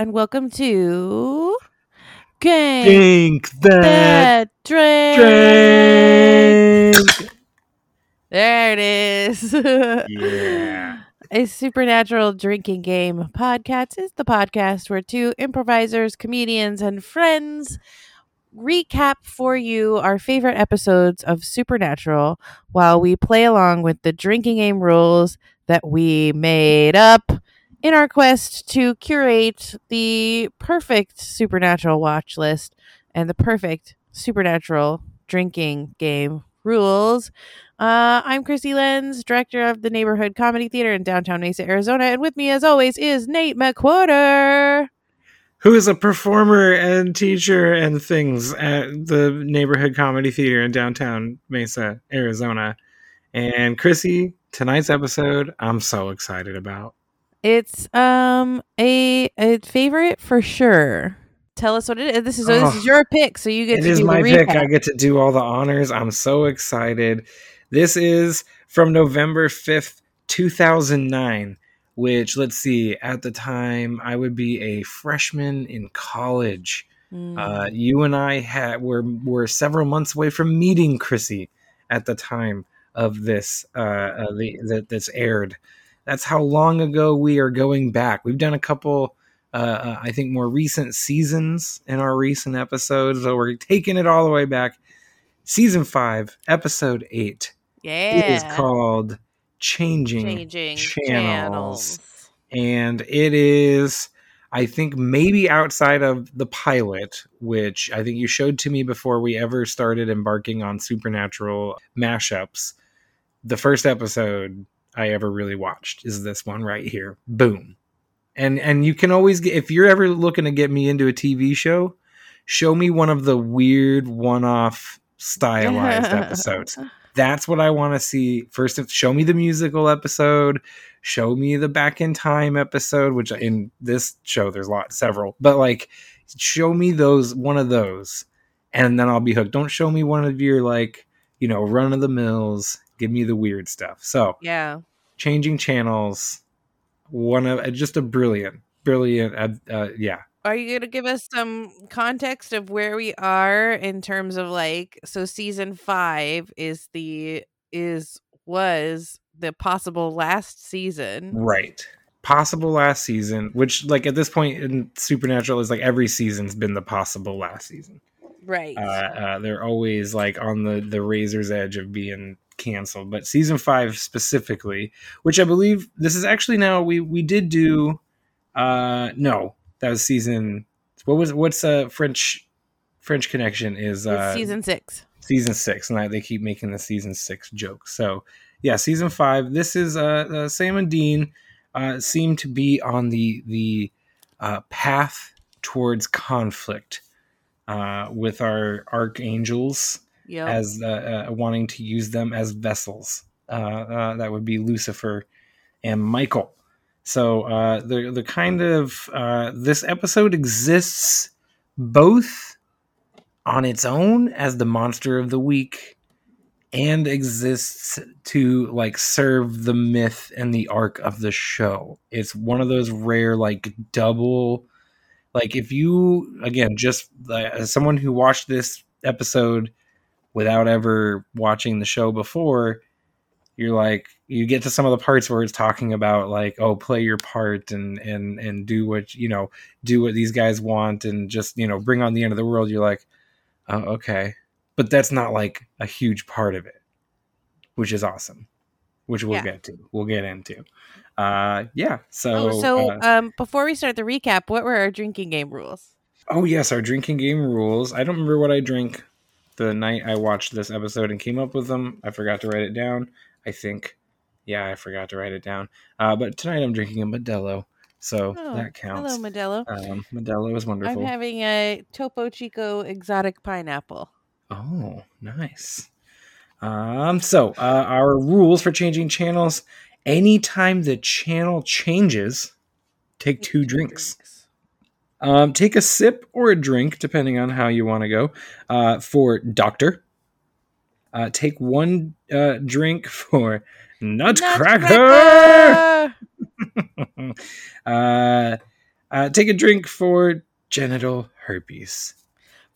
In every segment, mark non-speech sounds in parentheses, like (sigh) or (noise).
and welcome to Gang Think that That Drink. drink. There it is. (laughs) Yeah. A supernatural drinking game podcast is the podcast where two improvisers, comedians, and friends recap for you our favorite episodes of Supernatural while we play along with the drinking game rules that we made up in our quest to curate the perfect Supernatural watch list and the perfect Supernatural drinking game rules. Uh, I'm Chrissy Lenz, director of the Neighborhood Comedy Theater in downtown Mesa, Arizona, and with me, as always, is Nate McQuarter. Who is a performer and teacher and things at the neighborhood comedy theater in downtown Mesa, Arizona. And Chrissy, tonight's episode, I'm so excited about. It's um a a favorite for sure. Tell us what it is. This is this Oh. is your pick, so you get It to is do my the pick. I get to do all the honors. I'm so excited. This is from November 5th, 2009, which, let's see, at the time I would be a freshman in college. Mm. Uh, you and I had were were several months away from meeting Chrissy at the time of this uh, uh, the, that this aired. That's how long ago we are going back. We've done a couple, uh, uh, I think, more recent seasons in our recent episodes, so we're taking it all the way back. Season five, episode eight. yeah, It is called "Changing, changing Channels." channels. and it is i think maybe outside of the pilot which i think you showed to me before we ever started embarking on supernatural mashups the first episode i ever really watched is this one right here boom and and you can always get if you're ever looking to get me into a tv show show me one of the weird one-off stylized (laughs) episodes that's what I want to see. First, show me the musical episode, show me the back in time episode, which in this show there's a lot, several, but like, show me those one of those, and then I'll be hooked. Don't show me one of your like, you know, run of the mills. Give me the weird stuff. So, Yeah, changing channels, one of just a brilliant, brilliant, uh, uh, yeah. Are you going to give us some context of where we are in terms of like so season 5 is the is was the possible last season. Right. Possible last season, which like at this point in Supernatural is like every season's been the possible last season. Right. Uh, uh, they're always like on the the razor's edge of being canceled. But season five specifically, which I believe this is actually now we we did do. Uh, no, that was season. What was what's uh French French Connection is uh season 6. season six, and I, they keep making the season six joke. So yeah, season five. This is uh, uh Sam and Dean uh, seem to be on the the uh, path towards conflict uh, with our archangels Yep. as uh, uh, wanting to use them as vessels. Uh, uh, that would be Lucifer and Michael. So uh, the the kind of uh, this episode exists both on its own as the monster of the week and exists to like serve the myth and the arc of the show. It's one of those rare like double like if you again just uh, as someone who watched this episode without ever watching the show before you're like you get to some of the parts where it's talking about like oh play your part and and and do what you know do what these guys want and just you know bring on the end of the world you're like oh okay but that's not like a huge part of it which is awesome which we'll Yeah. get to we'll get into uh yeah so oh, so uh, um before we start the recap, what were our drinking game rules? Oh yes, our drinking game rules. I don't remember what I drank the night I watched this episode and came up with them. I forgot to write it down. I think, yeah, I forgot to write it down. Uh, but tonight I'm drinking a Modelo, so Oh, that counts. Hello, Modelo. um, Modelo is wonderful. I'm having a Topo Chico exotic pineapple. Oh, nice. Um, so uh, our rules for changing channels: anytime the channel changes, take two drinks. Um, take a sip or a drink, depending on how you want to go. Uh, for doctor, uh, take one uh, drink (laughs) for nutcracker. Nutcracker! (laughs) uh, Uh, take a drink for genital herpes.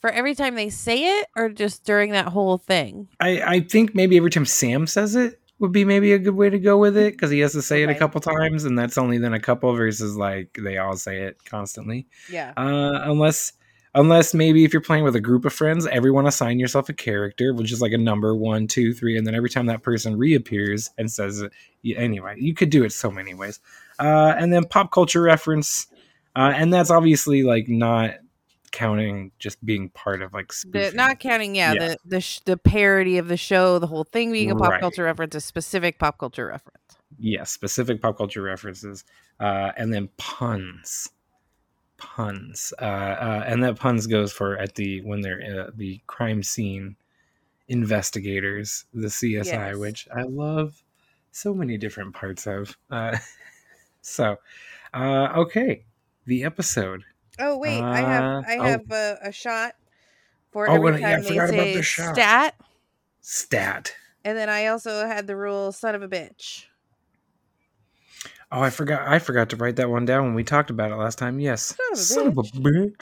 For every time they say it, or just during that whole thing? I, I think maybe every time Sam says it would be maybe a good way to go with it because he has to say it a couple times, and that's only then a couple versus like they all say it constantly. Yeah. Uh, unless unless maybe if you're playing with a group of friends, everyone assign yourself a character, which is like a number one, two, three, and then every time that person reappears and says it, yeah, anyway, you could do it so many ways. Uh, and then pop culture reference, uh, and that's obviously like not counting just being part of like The, not counting, yeah, Yeah. the the sh- the parody of the show, the whole thing being a pop Right. culture reference, a specific pop culture reference. yes, specific pop culture references, uh, and then puns, puns, uh, uh, and that puns goes for at the when they're uh, the crime scene investigators, the CSI, Yes. which I love so many different parts of. Uh, (laughs) so, uh, okay, the episode. Oh wait, I have Uh, I oh. have a, a shot for Oh, every well, yeah, time they say the shot. stat, Stat. and then I also had the rule "son of a bitch." Oh, I forgot. I forgot to write that one down when we talked about it last time. Yes, Son of a bitch.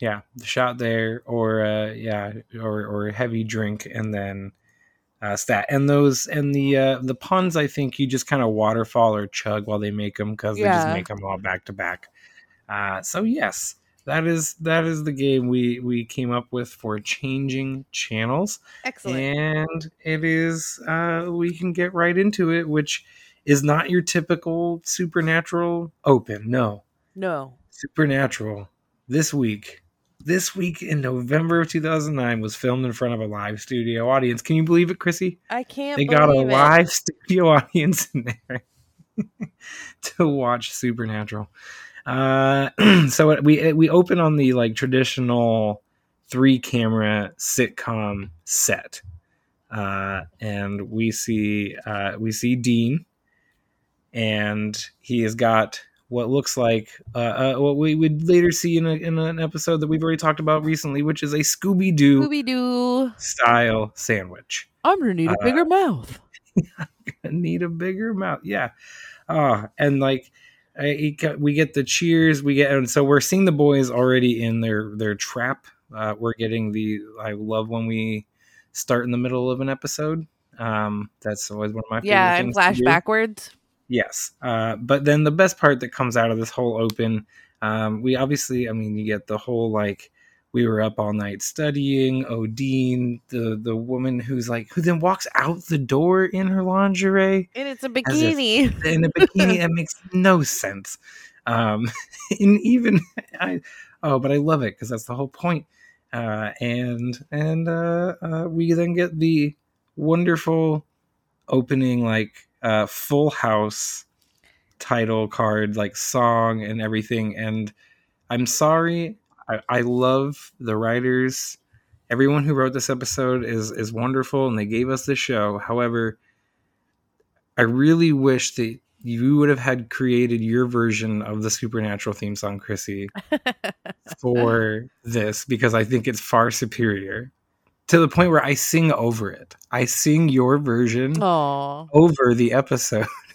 Yeah, the shot there, or uh, yeah, or or heavy drink, and then uh, stat, and those and the uh, the puns. I think you just kind of waterfall or chug while they make them because they just make them all back to back. Uh, so yes, that is that is the game we we came up with for changing channels Excellent. and it is uh we can get right into it which is not your typical supernatural open no no, supernatural this week this week in november of 2009 was filmed in front of a live studio audience can you believe it chrissy I can't. they got a it. live (laughs) studio audience in there (laughs) to watch supernatural uh (clears throat) so it- we we open on the like traditional three camera sitcom set uh and we see uh we see dean and he has got what looks like uh, uh what we would later see in, a, in an episode that we've already talked about recently which is a scooby-doo Scooby Doo. style sandwich I'm gonna need a Uh, bigger mouth. (laughs) I need a bigger mouth. Yeah. Ah, and like I, he we get the cheers, we get, and so we're seeing the boys already in their their trap. Uh, we're getting the. I love when we start in the middle of an episode. Um, that's always one of my favorite Yeah, and flash backwards. Yes. Uh, but then the best part that comes out of this whole open, um, we obviously, I mean, you get the whole like we were up all night studying. Odine, the the woman who's like who then walks out the door in her lingerie And it's a As if- bikini. in a bikini. that makes no sense. Um, (laughs) and even (laughs) I, oh, but I love it because that's the whole point. Uh, and and uh, uh, we then get the wonderful opening, like uh, Full House title card, like song and everything. And I'm sorry, I, I love the writers. Everyone who wrote this episode is is wonderful, and they gave us the show. However, I really wish that you would have had created your version of the supernatural theme song, Chrissy, (laughs) for this because I think it's far superior to the point where I sing over it. I sing your version Aw. over the episode. (laughs)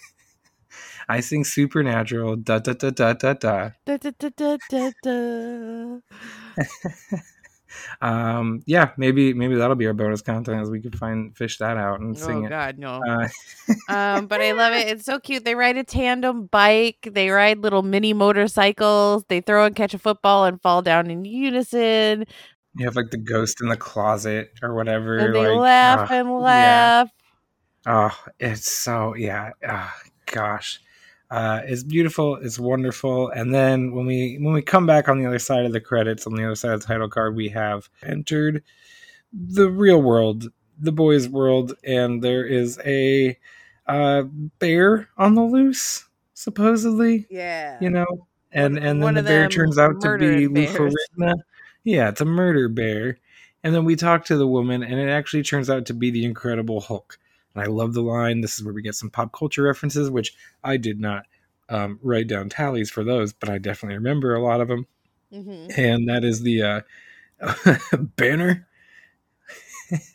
I sing supernatural da da da da da da. Da, da, da, da, da, da. (laughs) Um, yeah, maybe maybe that'll be our bonus content as we can find fish that out and sing it. Oh it. God, no. Uh, (laughs) um, but I love it. It's so cute. They ride a tandem bike. They ride little mini motorcycles. They throw and catch a football and fall down in unison. you have like the ghost in the closet or whatever. And they like, laugh uh, and yeah. laugh. Oh, it's so yeah. Oh, gosh, uh, it's beautiful. It's wonderful. And then when we when we come back on the other side of the credits, on the other side of the title card, we have entered the real world, the boys' world, and there is a uh, bear on the loose, supposedly. Yeah. You know, and One- and then one the bear turns out to be bears. Yeah, it's a murder bear. And then we talk to the woman, and it actually turns out to be the Incredible Hulk. And I love the line. This is where we get some pop culture references, which I did not um, write down tallies for those, but I definitely remember a lot of them. hmm And that is the uh, (laughs) banner.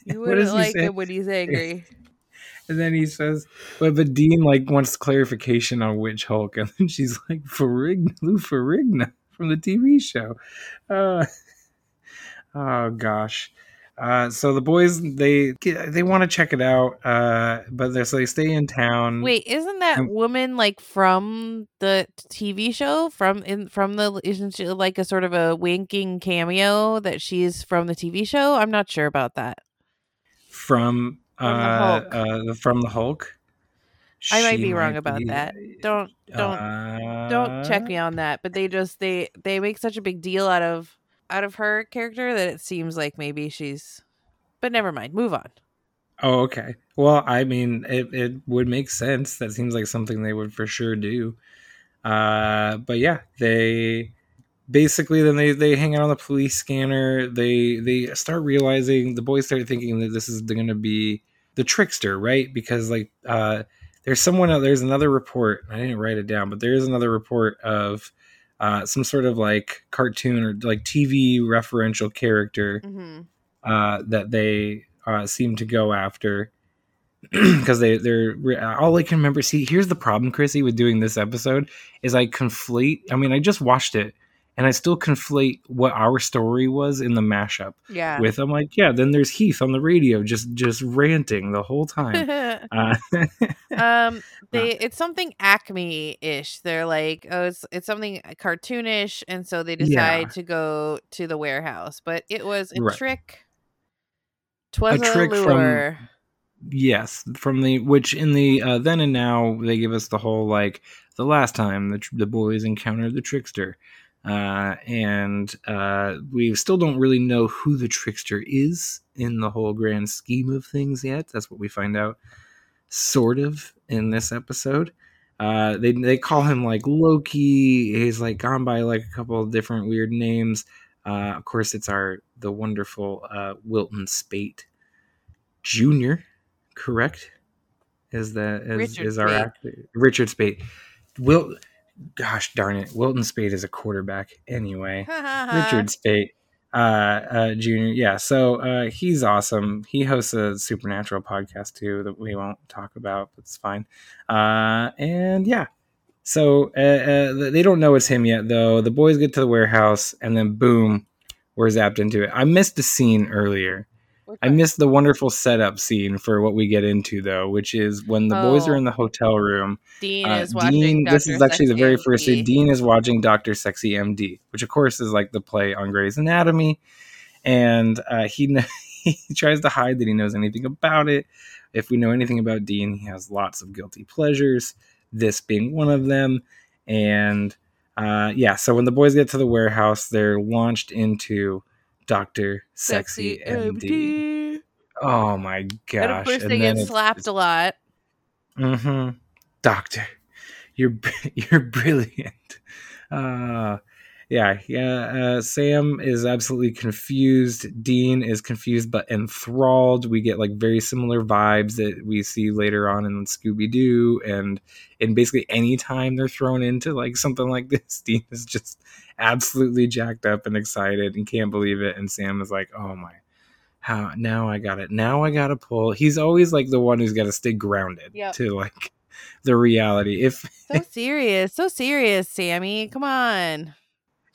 You (laughs) What wouldn't like say? it when he's angry. (laughs) And then he says, but, but Dean like wants clarification on which Hulk. And then she's like, Ferrigno, Lou Ferrigno from the TV show. Uh, oh gosh. Uh, so the boys they they want to check it out, uh, but they so they stay in town. Wait, isn't that Um, woman like from the TV show? From in from the isn't she like a sort of a winking cameo that she's from the TV show? I'm not sure about that. from From the uh, Hulk. uh from the Hulk. I might be wrong about be- that. Don't don't don't check uh, me on that. But they just they they make such a big deal out of out of her character that it seems like maybe she's. But never mind. Move on. Oh, okay. Well, I mean, it, it would make sense. That seems like something they would for sure do. Uh, but yeah, they basically then they, they hang out on the police scanner. They they start realizing the boys start thinking that this is to be the trickster, right? Because like uh, there's someone out there's another report. I didn't write it down, but there is another report of uh, some sort of like cartoon or like TV referential character Mm-hmm. uh, that they uh, seem to go after (clears throat) because they they're all I can remember. See, here's the problem, Chrissy, with doing this episode is I conflate. I mean, I just watched it and I still conflate what our story was in the mashup Yeah. with. I'm like, yeah, then there's Heath on the radio just just ranting the whole time. (laughs) uh, (laughs) um they it's something acme ish they're like oh it's it's something cartoonish and so they decide Yeah. to go to the warehouse but it was a Right. trick twas a, trick from- Yes, from the which in the uh, then and now they give us the whole like the last time the tr- the boys encountered the trickster, uh, and uh, we still don't really know who the trickster is in the whole grand scheme of things yet. That's what we find out, sort of, in this episode. Uh, they they call him like Loki. He's like gone by like a couple of different weird names. Uh, of course, it's our the wonderful uh, Wilton Speight Junior correct? Is that is, Richard is our Speight. actor Richard Speight? Wil, gosh darn it, Wilton Speight is a quarterback anyway. (laughs) Richard Speight uh, uh, Junior. Yeah, so uh, he's awesome. He hosts a supernatural podcast too that we won't talk about. But it's fine. Uh, and yeah, so uh, uh, they don't know it's him yet though. The boys get to the warehouse and then boom, we're zapped into it. I missed a scene earlier. I missed the wonderful setup scene for what we get into though, which is when the boys are Oh. in the hotel room. dean Uh, is watching Dean, this Dr. is actually the Sexy very first MD. scene. Dean is watching Doctor Sexy MD, which of course is like the play on Grey's Anatomy, and uh, he (laughs) he tries to hide that he knows anything about it. If we know anything about Dean, he has lots of guilty pleasures. This being one of them, and uh, yeah. So when the boys get to the warehouse, they're launched into Doctor Sexy, MD. Oh my gosh! and of course they then get slapped a lot Mm-hmm. Doctor, you're (laughs) you're brilliant. Uh, yeah, yeah. Uh, Sam is absolutely confused. Dean is confused but enthralled. We get like very similar vibes that we see later on in Scooby Doo, and in basically any time they're thrown into like something like (laughs) this, Dean is just absolutely jacked up and excited and can't believe it. And Sam is like, "Oh my." How now I got it. Now I got to pull. He's always like the one who's got to stay grounded Yep. to like (laughs) the reality. If so serious so serious sammy come on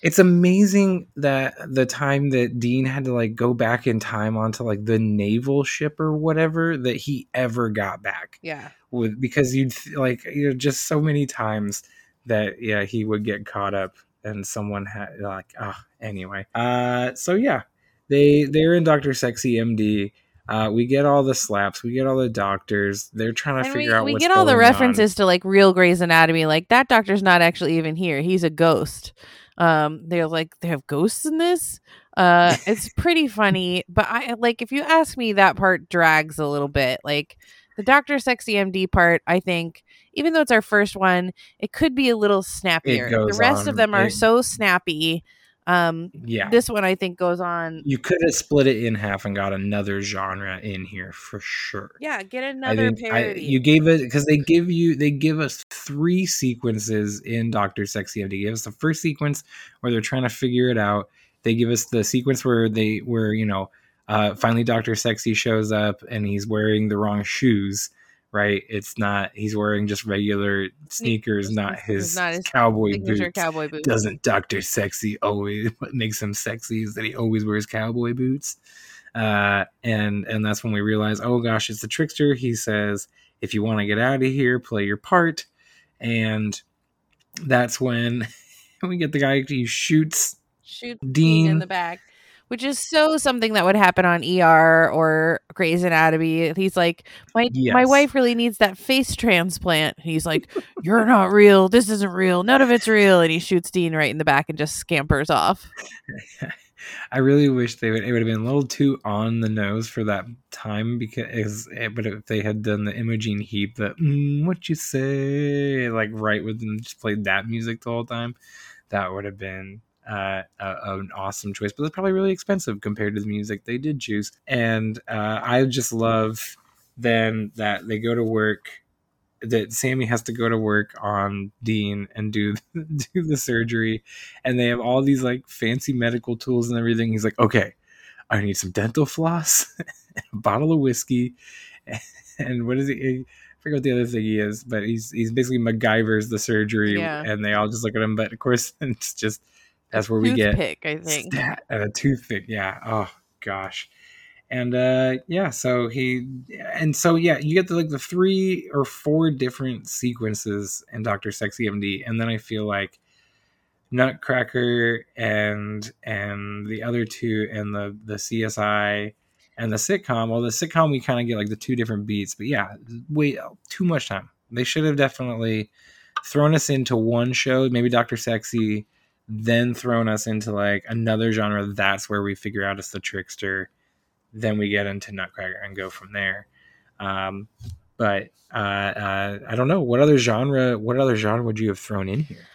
it's amazing that the time that Dean had to like go back in time onto like the naval ship or whatever that he ever got back yeah with because you'd like you know just so many times that yeah he would get caught up and someone had like ah anyway uh so yeah they they're in Dr. Sexy MD uh we get all the slaps we get all the doctors they're trying to and we, figure out we get all the references to like real Grey's Anatomy. Like that doctor's not actually even here; he's a ghost. Um, they're like they have ghosts in this. Uh, it's pretty funny, but I like if you ask me, that part drags a little bit. Like the Doctor Sexy MD part, I think, even though it's our first one, it could be a little snappier. The rest on- of them are it- so snappy. Um, yeah this one I think goes on. you could have split it in half and got another genre in here for sure. Yeah, get another think I, parody. you gave it because they give you they give us three sequences in Doctor Sexy MD. They give us the first sequence where they're trying to figure it out. They give us the sequence where they where you know uh, finally Doctor Sexy shows up and he's wearing the wrong shoes, right? It's not. He's wearing just regular sneakers, not his, not his cowboy boots. cowboy boots. Doesn't Doctor Sexy always? What makes him sexy is that he always wears cowboy boots. Uh, and and that's when we realize, oh gosh, it's the trickster. He says, if you want to get out of here, play your part. And that's when (laughs) we get the guy who shoots Shoot Dean- Dean in the back. Which is so something that would happen on ER or Grey's Anatomy. He's like, my my wife really needs that face transplant. He's like, you're not real. This isn't real. None of it's real. And he shoots Dean right in the back and just scampers off. (laughs) I really wish they would. It would have been a little too on the nose for that time because, but if they had done the Imogen Heap, that mm, "What you say," like right with them, just played that music the whole time, that would have been uh, a, an awesome choice. But it's probably really expensive compared to the music they did choose. And uh, I just love then that they go to work. That Sammy has to go to work on Dean and do (laughs) do the surgery, and they have all these like fancy medical tools and everything. He's like, okay, I need some dental floss, (laughs) a bottle of whiskey, (laughs) and what is he? I forget what the other thing he is, but he's he's basically MacGyver's the surgery, Yeah. and they all just look at him. But of course, it's just that's where we get Toothpick, I think. stat and a toothpick. Yeah. Oh gosh. And uh yeah, so he and so yeah, you get the like the three or four different sequences in Doctor Sexy MD, and then I feel like Nutcracker and and the other two and the the CSI and the sitcom. Well, the sitcom we kind of get like the two different beats, but yeah, wait, too much time. They should have definitely thrown us into one show, maybe Doctor Sexy, then thrown us into like another genre. That's where we figure out it's the trickster. Then we get into Nutcracker and go from there. Um, but uh, uh, I don't know what other genre. What other genre would you have thrown in here?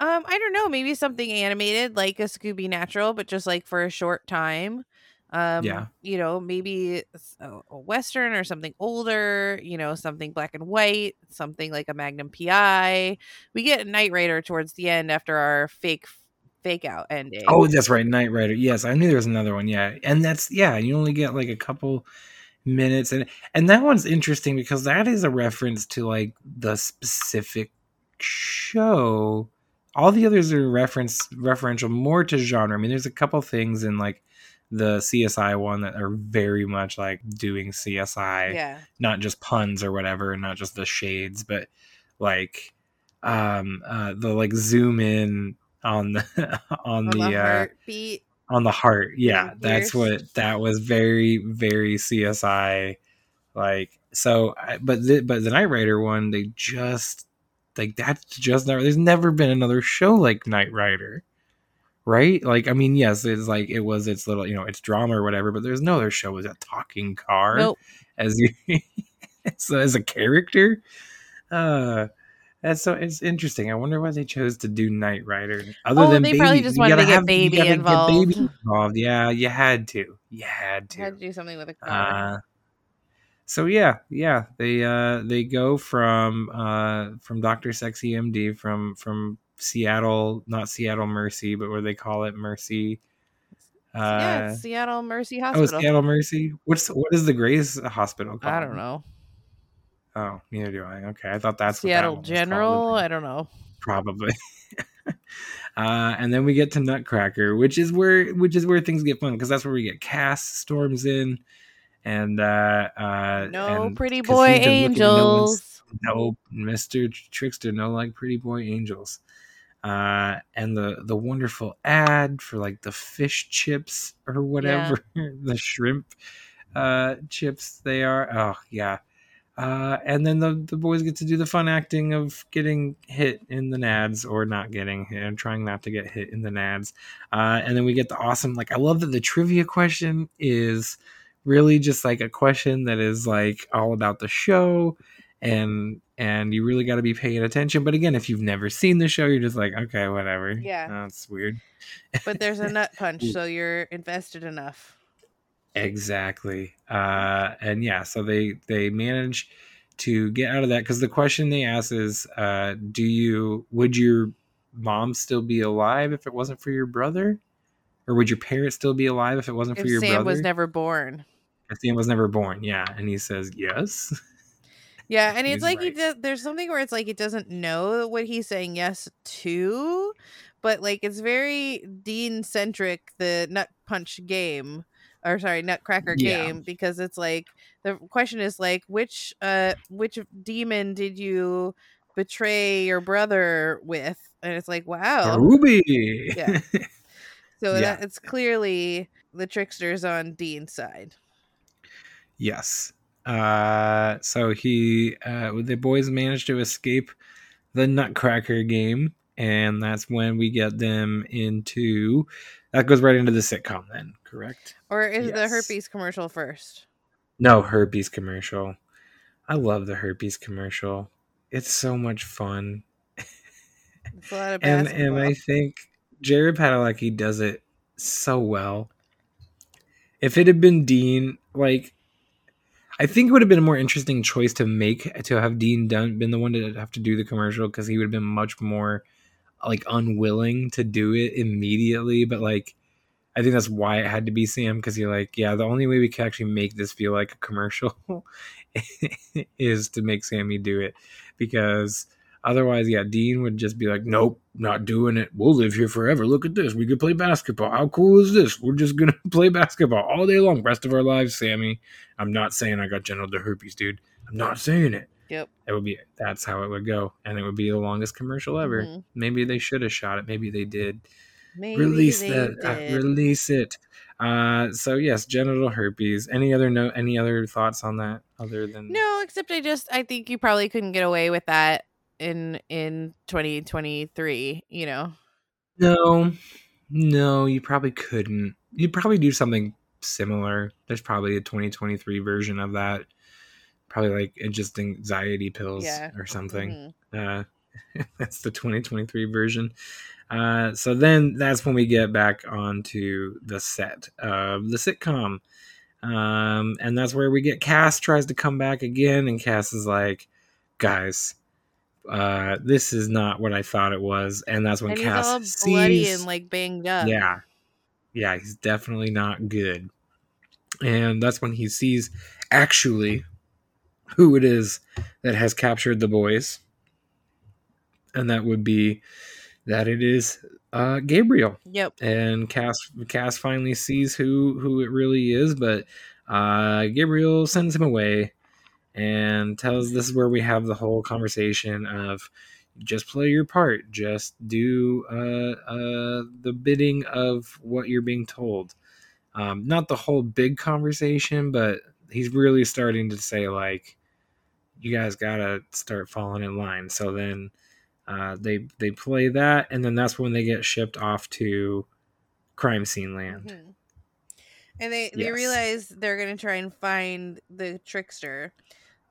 Um, I don't know. Maybe something animated like a Scooby Natural, but just like for a short time. Um, Yeah. You know, maybe a, a western or something older. You know, something black and white, something like a Magnum PI. We get Knight Rider towards the end after our fake fake out ending. Oh, that's right, Knight Rider. Yes, I knew there was another one. Yeah, and that's yeah. You only get like a couple minutes, and and that one's interesting because that is a reference to like the specific show. All the others are reference referential more to genre. I mean, there's a couple things in like the CSI one that are very much like doing CSI yeah. not just puns or whatever and not just the shades but like um uh the like zoom in on the (laughs) on, On the, the uh heartbeat. on the heart yeah that's what that was very very csi like so but the, but the Knight Rider one they just like that's just never there's never been another show like Knight Rider right like i mean yes it's like it was its little you know it's drama or whatever but there's no other show with a talking car Nope. as you (laughs) so as a character uh that's so it's interesting. I wonder why they chose to do Knight Rider. Other Oh, than they baby, probably just wanted to get have- baby gotta get involved. involved. Yeah, you had to. You had to. Had to do something with a car. Uh, so yeah, yeah, they uh they go from uh from Doctor Sexy MD from from Seattle, not Seattle Mercy, but what do they call it Mercy. Uh, yeah, Seattle Mercy Hospital. oh, Seattle Mercy. What's what is the Grace Hospital called? I don't know. Oh, neither do I. Okay, I thought that's Seattle what that. General. I don't know. probably. (laughs) uh, and then we get to Nutcracker, which is where which is where things get fun because that's where we get Cass storms in, and uh, uh, No and- pretty boy he's been looking, no angels. no Mister Trickster, no like pretty boy angels. Uh, and the the wonderful ad for like the fish chips or whatever (laughs) the shrimp uh chips they are. Oh yeah. Uh, and then the, the boys get to do the fun acting of getting hit in the nads or not getting hit and trying not to get hit in the nads. Uh, and then we get the awesome, like, I love that the trivia question is really just like a question that is like all about the show and and you really got to be paying attention but again if you've never seen the show you're just like okay whatever Yeah. that's weird But there's a (laughs) nut punch, so you're invested enough. Exactly. Uh, and yeah, so they they manage to get out of that because the question they ask is, uh, do you would your mom still be alive if it wasn't for your brother, or would your parents still be alive if it wasn't If for your Sam brother? was never born. if Sam was never born, yeah. And he says yes. (laughs) Yeah, and it's like he does. There's something where it's like it doesn't know what he's saying yes to, but like it's very Dean centric. The Nut Punch game, or sorry, Nutcracker Yeah. game, because it's like the question is like which uh which demon did you betray your brother with? And it's like wow. Ruby. Yeah. (laughs) So Yeah. that it's clearly the trickster's on Dean's side. yes. Uh, so he, uh, the boys managed to escape the Nutcracker game, and that's when we get them into. That goes right into the sitcom, then, correct? Or is the Yes. herpes commercial first? No, herpes commercial. I love the herpes commercial. It's so much fun. It's a lot of and and I think Jared Padalecki does it so well. If it had been Dean, like I think it would have been a more interesting choice to make to have Dean done been the one to have to do the commercial because he would have been much more like unwilling to do it immediately. But like I think that's why it had to be Sam because you're like, yeah, the only way we can actually make this feel like a commercial (laughs) is to make Sammy do it because otherwise, yeah, Dean would just be like, nope, not doing it. We'll live here forever. Look at this. We could play basketball. How cool is this? We're just gonna (laughs) play basketball all day long, rest of our lives, Sammy. I'm not saying I got genital herpes, dude. I'm not saying it. Yep. That would be that's how it would go, and it would be the longest commercial ever. Mhm. Maybe they should have shot it. Maybe they did Maybe release that uh, release it uh so yes genital herpes any other no any other thoughts on that other than No, except I just I think you probably couldn't get away with that in in 2023, you know. no. No you probably couldn't. You'd probably do something similar. There's probably a 2023 version of that. Probably like just anxiety pills Yeah. or something. Mhm. uh (laughs) that's the 2023 version. Uh so then that's when we get back onto the set of the sitcom. Um and that's where we get cass tries to come back again and cass is like guys uh this is not what i thought it was and that's when And cass all sees bloody and like banged up. yeah. Yeah he's definitely not good. And that's when he sees actually who it is that has captured the boys. And that would be that it is uh gabriel. Yep. and Cass Cass finally sees who who it really is, but uh, Gabriel sends him away and tells this is where we have the whole conversation of just play your part, just do uh, uh, the bidding of what you're being told. Um, not the whole big conversation, but he's really starting to say like, you guys gotta start falling in line. So then uh, they they play that, and then that's when they get shipped off to crime scene land. Mhm. And they they Yes. realize they're gonna try and find the trickster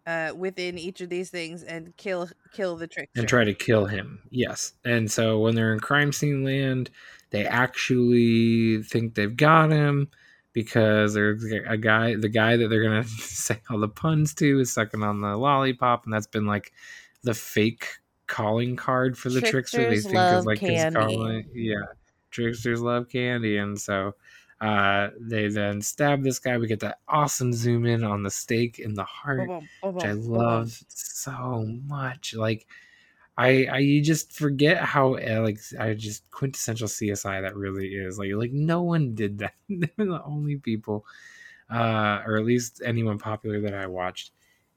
uh within each of these things and kill kill the trickster. and try to kill him. Yes. And so when they're in crime scene land, they actually think they've got him because there's a guy, the guy that they're going (laughs) to say all the puns to is sucking on the lollipop. And that's been like the fake calling card for the trickster. They think is like his candy. calling. Yeah. Tricksters love candy. And so uh, they then stab this guy. We get that awesome zoom in on the stake in the heart which I love so much. Like, I I you just forget how uh, like I just quintessential CSI that really is. Like, like no one did that. (laughs) They're the only people, uh, or at least anyone popular that I watched.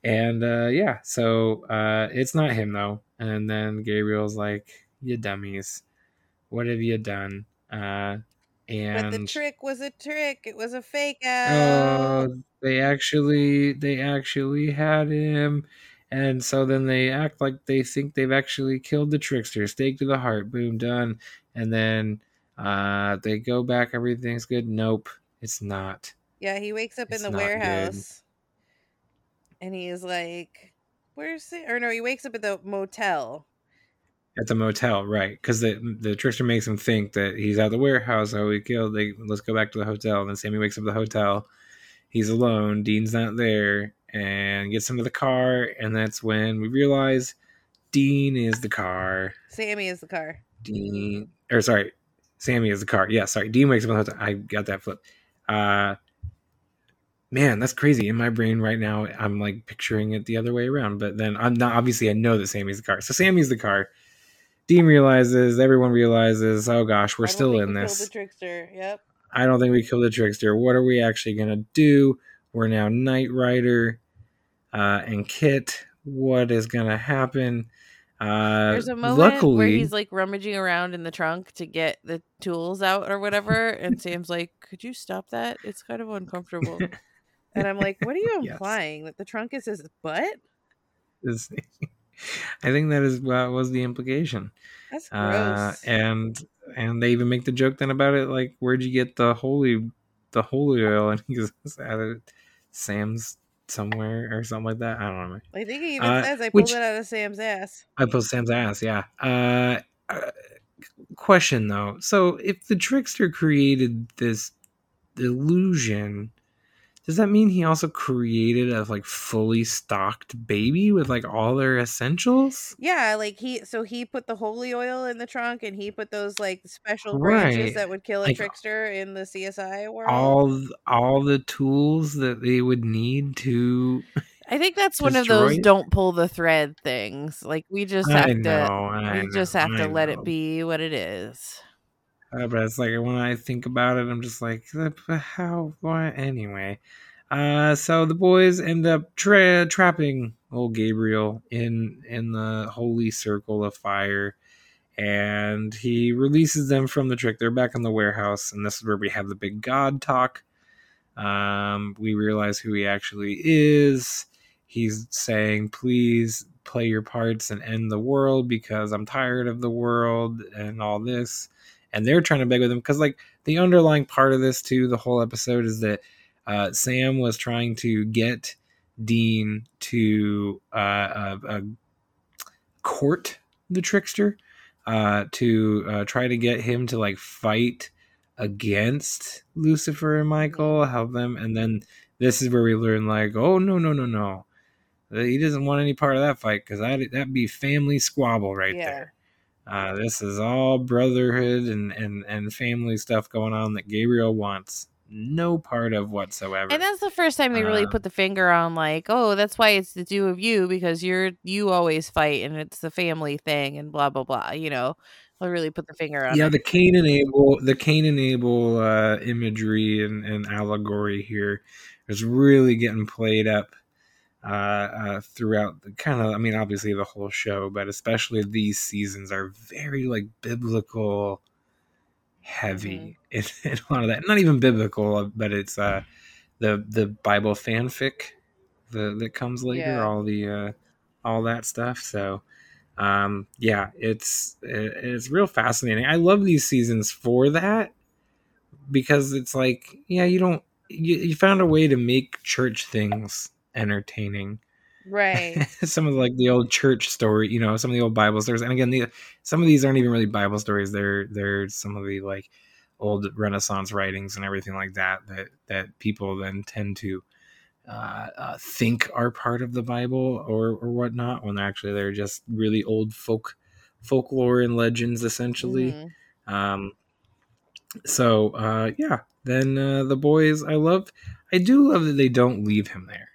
And uh, yeah, so uh, it's not him though. And then Gabriel's like, "You dummies, what have you done?" Uh, and But the trick was a trick. It was a fake out. Oh, they actually they actually had him. And so then they act like they think they've actually killed the trickster. Stake to the heart, boom, done. And then uh they go back, everything's good. Nope, it's not. Yeah, he wakes up in the not good. warehouse and he is like, Where's it? Or no, he wakes up at the motel. At the motel, right? Because the the trickster makes him think that he's at the warehouse. Oh, we killed. They let's go back to the hotel. And then Sammy wakes up at the hotel. He's alone. Dean's not there, and gets into the car. And that's when we realize Dean is the car. Sammy is the car. Dean, or sorry, Sammy is the car. Yeah, sorry. Dean wakes up in the hotel. I got that flip. Uh, man, that's crazy. In my brain right now, I'm like picturing it the other way around. But then I'm not obviously I know that Sammy's the car. So Sammy's the car. Dean realizes, everyone realizes, oh gosh, we're still in we killed this. The trickster. Yep. I don't think we killed the trickster. What are we actually gonna do? We're now Knight Rider uh, and KITT. What is gonna happen? Uh, There's a moment luckily, where he's like rummaging around in the trunk to get the tools out or whatever, and (laughs) Sam's like, "Could you stop that? It's kind of uncomfortable." and I'm like, "What are you (laughs) Yes. implying? That the trunk is his butt? I think that is what was the implication. That's Uh, gross." and and they even make the joke then about it, like, where'd you get the holy the holy oil? (laughs) And he goes, out of Sam's somewhere or something like that. I don't know. I think he even uh, says I pulled it out of Sam's ass. I pulled Sam's ass, yeah. Uh, uh, question though. So if the trickster created this illusion, does that mean he also created a like fully stocked baby with like all their essentials? Yeah, like he so he put the holy oil in the trunk, and he put those like special branches Right. that would kill a Like, trickster in the CSI world. All all the tools that they would need to I think that's one of those it? don't pull the thread things. Like we just I have to know, I we just know, have to I let it be what it is. Uh, but it's like when I think about it, I'm just like, "Uh, how? Why? Anyway, uh, so the boys end up tra- trapping old Gabriel in in the holy circle of fire, and he releases them from the trick. They're back in the warehouse, and this is where we have the big God talk. Um, we realize who he actually is. He's saying, "Please play your parts and end the world because I'm tired of the world and all this." And they're trying to beg with him because like the underlying part of this too the whole episode is that uh, sam was trying to get dean to uh, uh, uh, court the trickster uh, to uh, try to get him to like fight against lucifer and michael help them and then this is where we learn like oh no no no no he doesn't want any part of that fight because that that'd be family squabble right Yeah. there uh, this is all brotherhood and, and, and family stuff going on that Gabriel wants no part of whatsoever. And that's the first time they really Uh, put the finger on like, oh, that's why it's the two of you because you're you always fight and it's the family thing and blah blah blah. You know, they really put the finger on yeah, it. the Cain and Abel, the Cain and Abel uh, imagery and, and allegory here is really getting played up uh, uh, throughout the kind of, I mean, obviously the whole show, but especially these seasons are very like biblical heavy (laughs) in, in a lot of that. Not even biblical, but it's uh, the the Bible fanfic the, that comes later, Yeah. all the uh, all that stuff. So um, yeah, it's it, it's real fascinating. I love these seasons for that because it's like yeah, you don't you, you found a way to make church things entertaining Right. (laughs) some of like the old church story, you know, some of the old Bible stories. And again, the, some of these aren't even really Bible stories. They're they're some of the like old Renaissance writings and everything like that that that people then tend to uh, uh, think are part of the Bible or or whatnot when actually they're just really old folk folklore and legends essentially. Mhm. Um, so uh, yeah, then uh, the boys. I love. I do love that they don't leave him there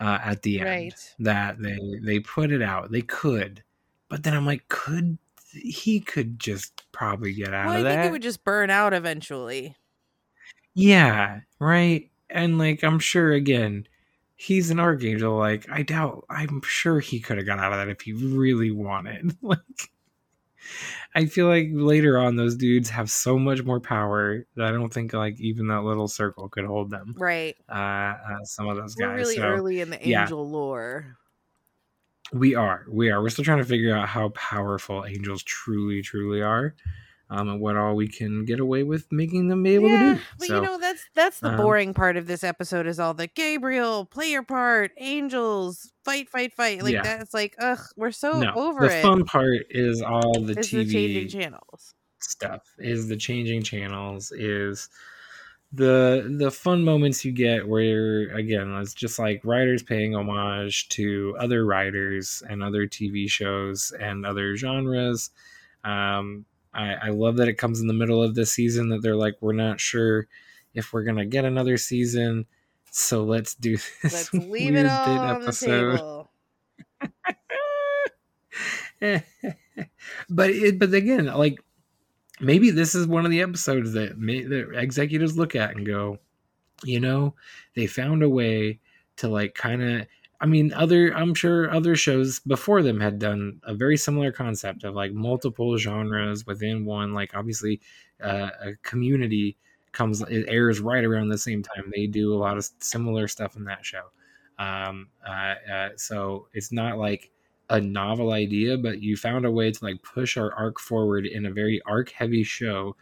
uh, at the end. Right. That they they put it out. They could, but then I'm like, could he could just probably get out Well, I of think that? it would just burn out eventually. Yeah, right. And like I'm sure again, he's an archangel. Like I doubt. I'm sure he could have got out of that if he really wanted. (laughs) Like I feel like later on those dudes have so much more power that I don't think like even that little circle could hold them. Right. Uh, uh some of those We're guys. really so early in the yeah. angel lore. we are, we are. We're still trying to figure out how powerful angels truly, truly are. Um, and what all we can get away with making them be able yeah, to do. but So, you know that's that's the um, boring part of this episode is all the Gabriel play your part, angels fight, fight, fight. Like Yeah. that's like ugh, we're so no, over the it. fun part is all the It's TV the changing channels. stuff is the changing channels is the the fun moments you get where again it's just like writers paying homage to other writers and other tv shows and other genres um i i love that it comes in the middle of the season that they're like we're not sure if we're gonna get another season So let's do (laughs) this. Let's leave it all bit on the table. (laughs) but it, but again, like maybe this is one of the episodes that may, the executives look at and go, you know, they found a way to like kind of. I mean, other I'm sure other shows before them had done a very similar concept of like multiple genres within one. Like obviously, uh, a community comes it airs right around the same time. They do a lot of similar stuff in that show. Um, uh, uh, so it's not like a novel idea, but you found a way to like push our arc forward in a very arc heavy show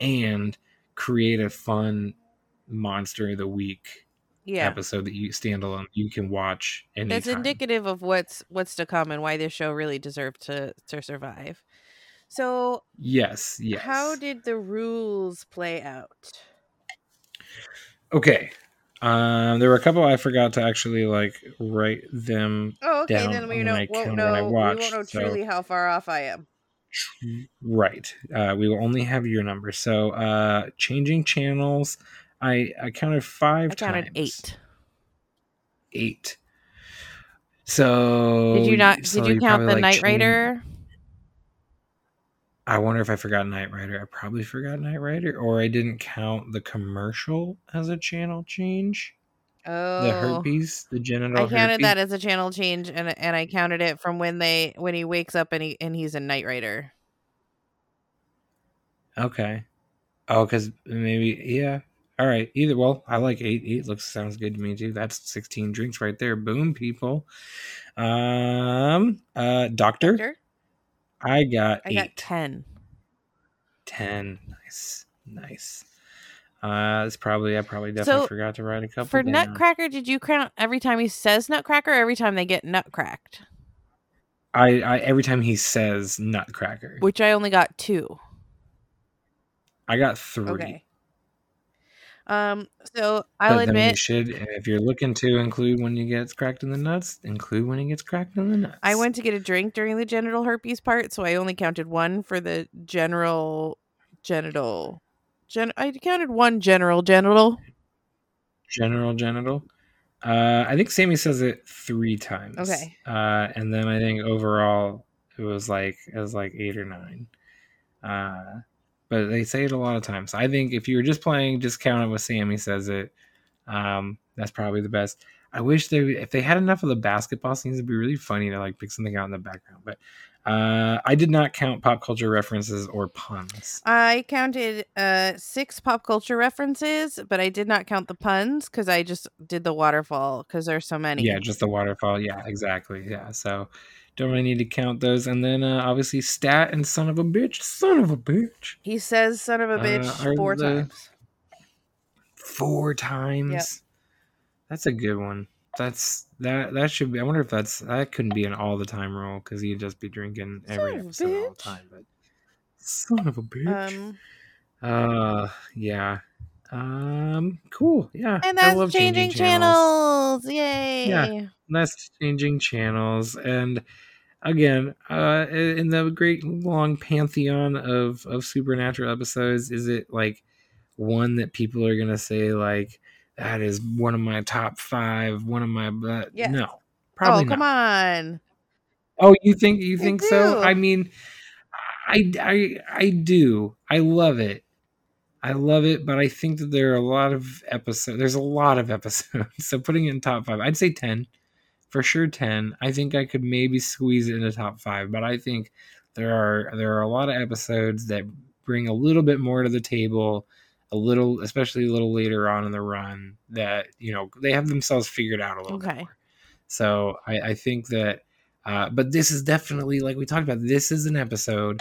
and create a fun monster of the week Yeah. episode that you standalone you can watch anytime. That's indicative of what's what's to come and why this show really deserved to to survive. So, Yes, yes. how did the rules play out? okay. Um, there were a couple I forgot to actually like write them Oh, okay. down then we know, won't when I know. we won't know so- truly how far off I am. right. Uh, we will only have your number. So, uh, changing channels. I I counted five I counted times. eight. Eight. So Did you not? so did you count the like, Knight changed- Rider? I wonder if I forgot Knight Rider. I probably forgot Knight Rider, or I didn't count the commercial as a channel change. Oh, The herpes, the genital. I counted herpes. that as a channel change, and and I counted it from when they when he wakes up and he and he's a Knight Rider. Okay. Oh, because maybe yeah. All right. Either well, I like eight. Eight looks sounds good to me too. That's sixteen drinks right there. Boom, people. Um. Uh. Doctor. Doctor? I got I eight. got ten. Ten. Nice. Nice. Uh. It's probably I probably definitely So, forgot to write a couple For down. Nutcracker, did you count every time he says Nutcracker, every time they get nutcracked? I, I every time he says Nutcracker, Which I only got two. I got three. Okay. Um. So I'll but then you should, if you're looking to include when he gets cracked in the nuts, include when he gets cracked in the nuts. I went to get a drink during the genital herpes part, so I only counted one for the general genital. Gen- I counted one general genital. general genital. Uh, I think Sammy says it three times. Okay. Uh, and then I think overall it was like it was like eight or nine. Uh, but they say it a lot of times. I think if you were just playing, just count it with Sammy says it. Um, that's probably the best. I wish they if they had enough of the basketball scenes, it'd be really funny to like pick something out in the background. But uh, I did not count pop culture references or puns. I counted uh six pop culture references, but I did not count the puns because I just did the waterfall because there's so many. Yeah, just the waterfall. Yeah, exactly. Yeah, so don't really need to count those. And then uh, obviously stat and son of a bitch, son of a bitch, He says "son of a Uh, bitch" are four the- times. four times. That's a good one. That's that. That should be. I wonder if that's that couldn't be an all the time rule because he'd just be drinking every Son episode all the time. But son of a bitch. Um, uh, yeah. Um, cool. Yeah, and I that's love changing, channels. Yay! Yeah. that's changing channels and again uh in the great long pantheon of of supernatural episodes is it like one that people are gonna say like that is one of my top five one of my but no. Probably oh, come not. on. oh you think you I think so? I mean I, I i do. I love it. I love it, but I think that there are a lot of episodes. There's a lot of episodes. (laughs) So putting it in top five, I'd say 10 for sure 10 i think i could maybe squeeze it into top five but i think there are there are a lot of episodes that bring a little bit more to the table a little especially a little later on in the run that you know they have themselves figured out a little bit Okay. more so i i think that uh but this is definitely like we talked about this is an episode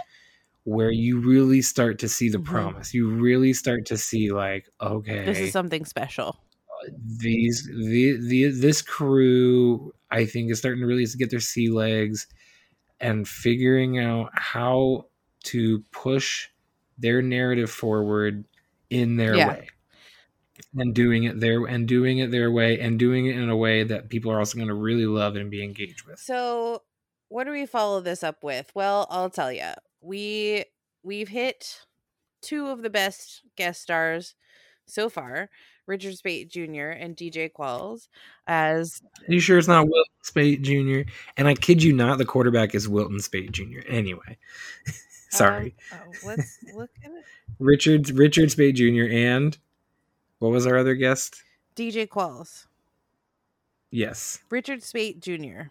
where you really start to see the Mhm. promise you really start to see like okay This is something special. These the the this crew I think is starting to really get their sea legs and figuring out how to push their narrative forward in their Yeah. way and doing it their and doing it their way and doing it in a way that people are also going to really love and be engaged with. So, what do we follow this up with? Well, I'll tell you. We we've hit two of the best guest stars so far Richard Speight Jr. and DJ Qualls as. Are you sure it's not Wilton Speight Jr.? And I kid you not, the quarterback is Wilton Speight Jr. Anyway, (laughs) sorry. Um, oh, let's look at it. Richard Richard Speight Jr. and what was our other guest? DJ Qualls. Yes, Richard Speight Jr.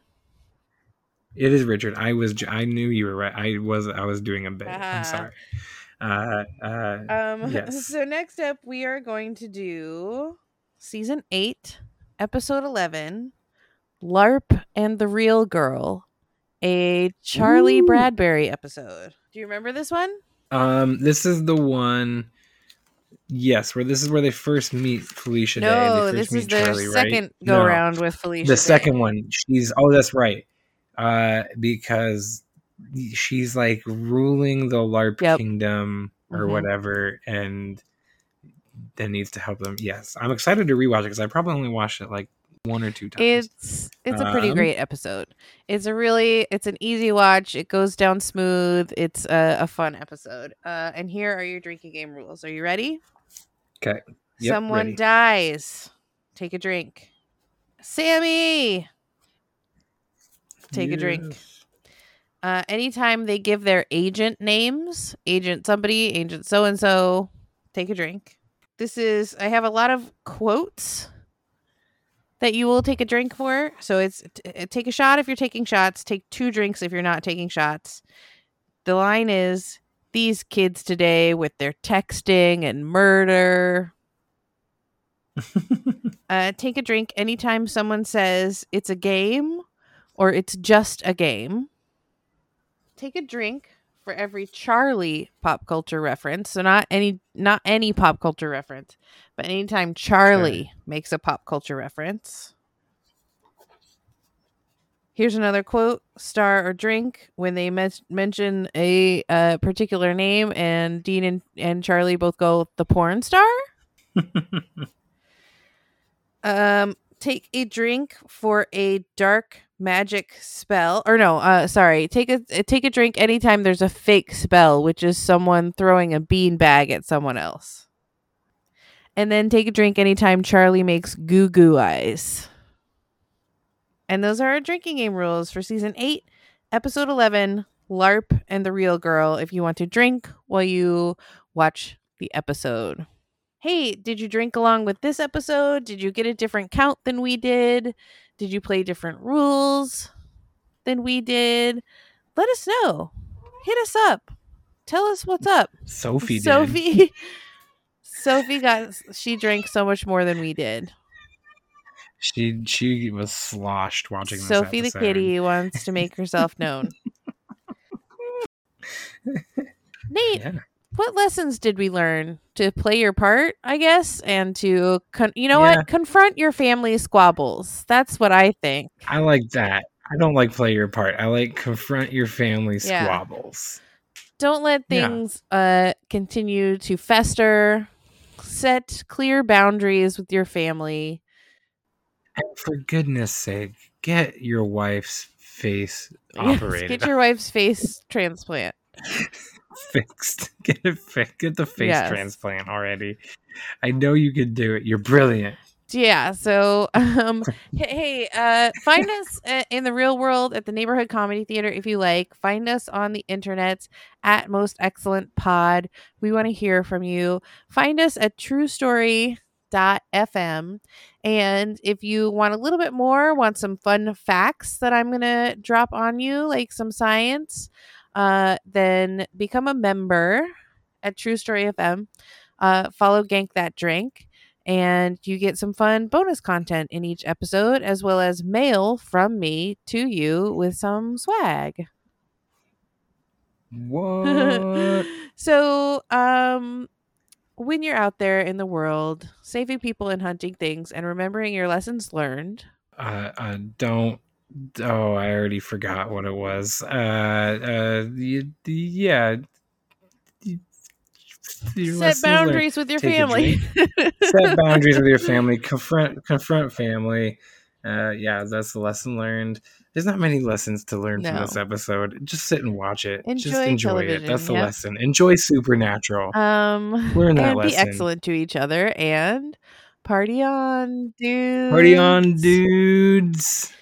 it is Richard. I was I knew you were right. I was I was doing a bit. Ah. I'm (laughs) sorry. Uh, uh, Um, (laughs) Yes. So next up, we are going to do season eight, episode eleven, "LARP and the Real Girl," a Charlie Ooh. Bradbury episode. Do you remember this one? um, this is the one. Yes, where this is where they first meet Felicia Day. no, this is their Charlie, right? second go No. round with Felicia. the Day. second one she's oh that's right uh because she's like ruling the larp Yep. kingdom or Mhm. whatever and then needs to help them yes i'm excited to rewatch it because i probably only watched it like one or two times It's it's a pretty Um, great episode. It's a really it's an easy watch. It goes down smooth. It's a, a fun episode. Uh, and here are your drinking game rules. Are you ready? okay Yep, Someone ready. dies. Take a drink. Sammy. Take a drink. Uh, anytime they give their agent names, agent somebody, agent so and so, take a drink. This is I have a lot of quotes that you will take a drink for. So it's t- uh, take a shot if you're taking shots, take two drinks if you're not taking shots. The line is these kids today with their texting and murder. (laughs) Uh, take a drink anytime someone says it's a game or it's just a game. Take a drink for every Charlie pop culture reference. So not any not any pop culture reference, but anytime Charlie makes a pop culture reference. Here's another quote: "Star or drink when they men- mention a uh, particular name, and Dean and, and Charlie both go the porn star." (laughs) Um, take a drink for a dark magic spell, or no, uh, sorry, take a take a drink anytime there's a fake spell, which is someone throwing a bean bag at someone else. And then take a drink anytime Charlie makes goo goo eyes. And those are our drinking game rules for season eight, episode eleven, LARP and the Real Girl. If you want to drink while you watch the episode hey, did you drink along with this episode? Did you get a different count than we did? Did you play different rules than we did? Let us know. Hit us up. Tell us what's up. sophie did. Sophie (laughs) Sophie got she drank so much more than we did. she she was sloshed watching Sophie the kitty wants to make herself known. (laughs) Nate, yeah what lessons did we learn? To play your part i guess and to con- you know Yeah. what confront your family squabbles. That's what i think. I like that. I don't like play your part. I like confront your family Yeah. squabbles. Don't let Yeah. things uh continue to fester. Set clear boundaries with your family. And for goodness sake, get your wife's face Yes, operated, get your wife's face transplant (laughs) (laughs) fixed. Get it fixed. Get the face Yes. transplant already. I know you can do it. You're brilliant. yeah so um (laughs) hey uh find us uh, in the real world at the neighborhood comedy theater if you like find us on the internet at most excellent pod we want to hear from you find us at true story fm and if you want a little bit more want some fun facts that i'm gonna drop on you like some science uh then become a member at true story fm uh follow gank that drink and you get some fun bonus content in each episode as well as mail from me to you with some swag What? (laughs) so um when you're out there in the world saving people and hunting things and remembering your lessons learned uh, uh, don't. Oh, I already forgot what it was. Uh, uh, yeah. Your set boundaries with your family set boundaries with your family confront confront family uh yeah that's the lesson learned There's not many lessons to learn from this episode. Just sit and watch it. Just Enjoy enjoy television, it. That's the yep. lesson. Enjoy Supernatural. Um, Learn that and be excellent to each other and party on, dudes. Party on, dudes.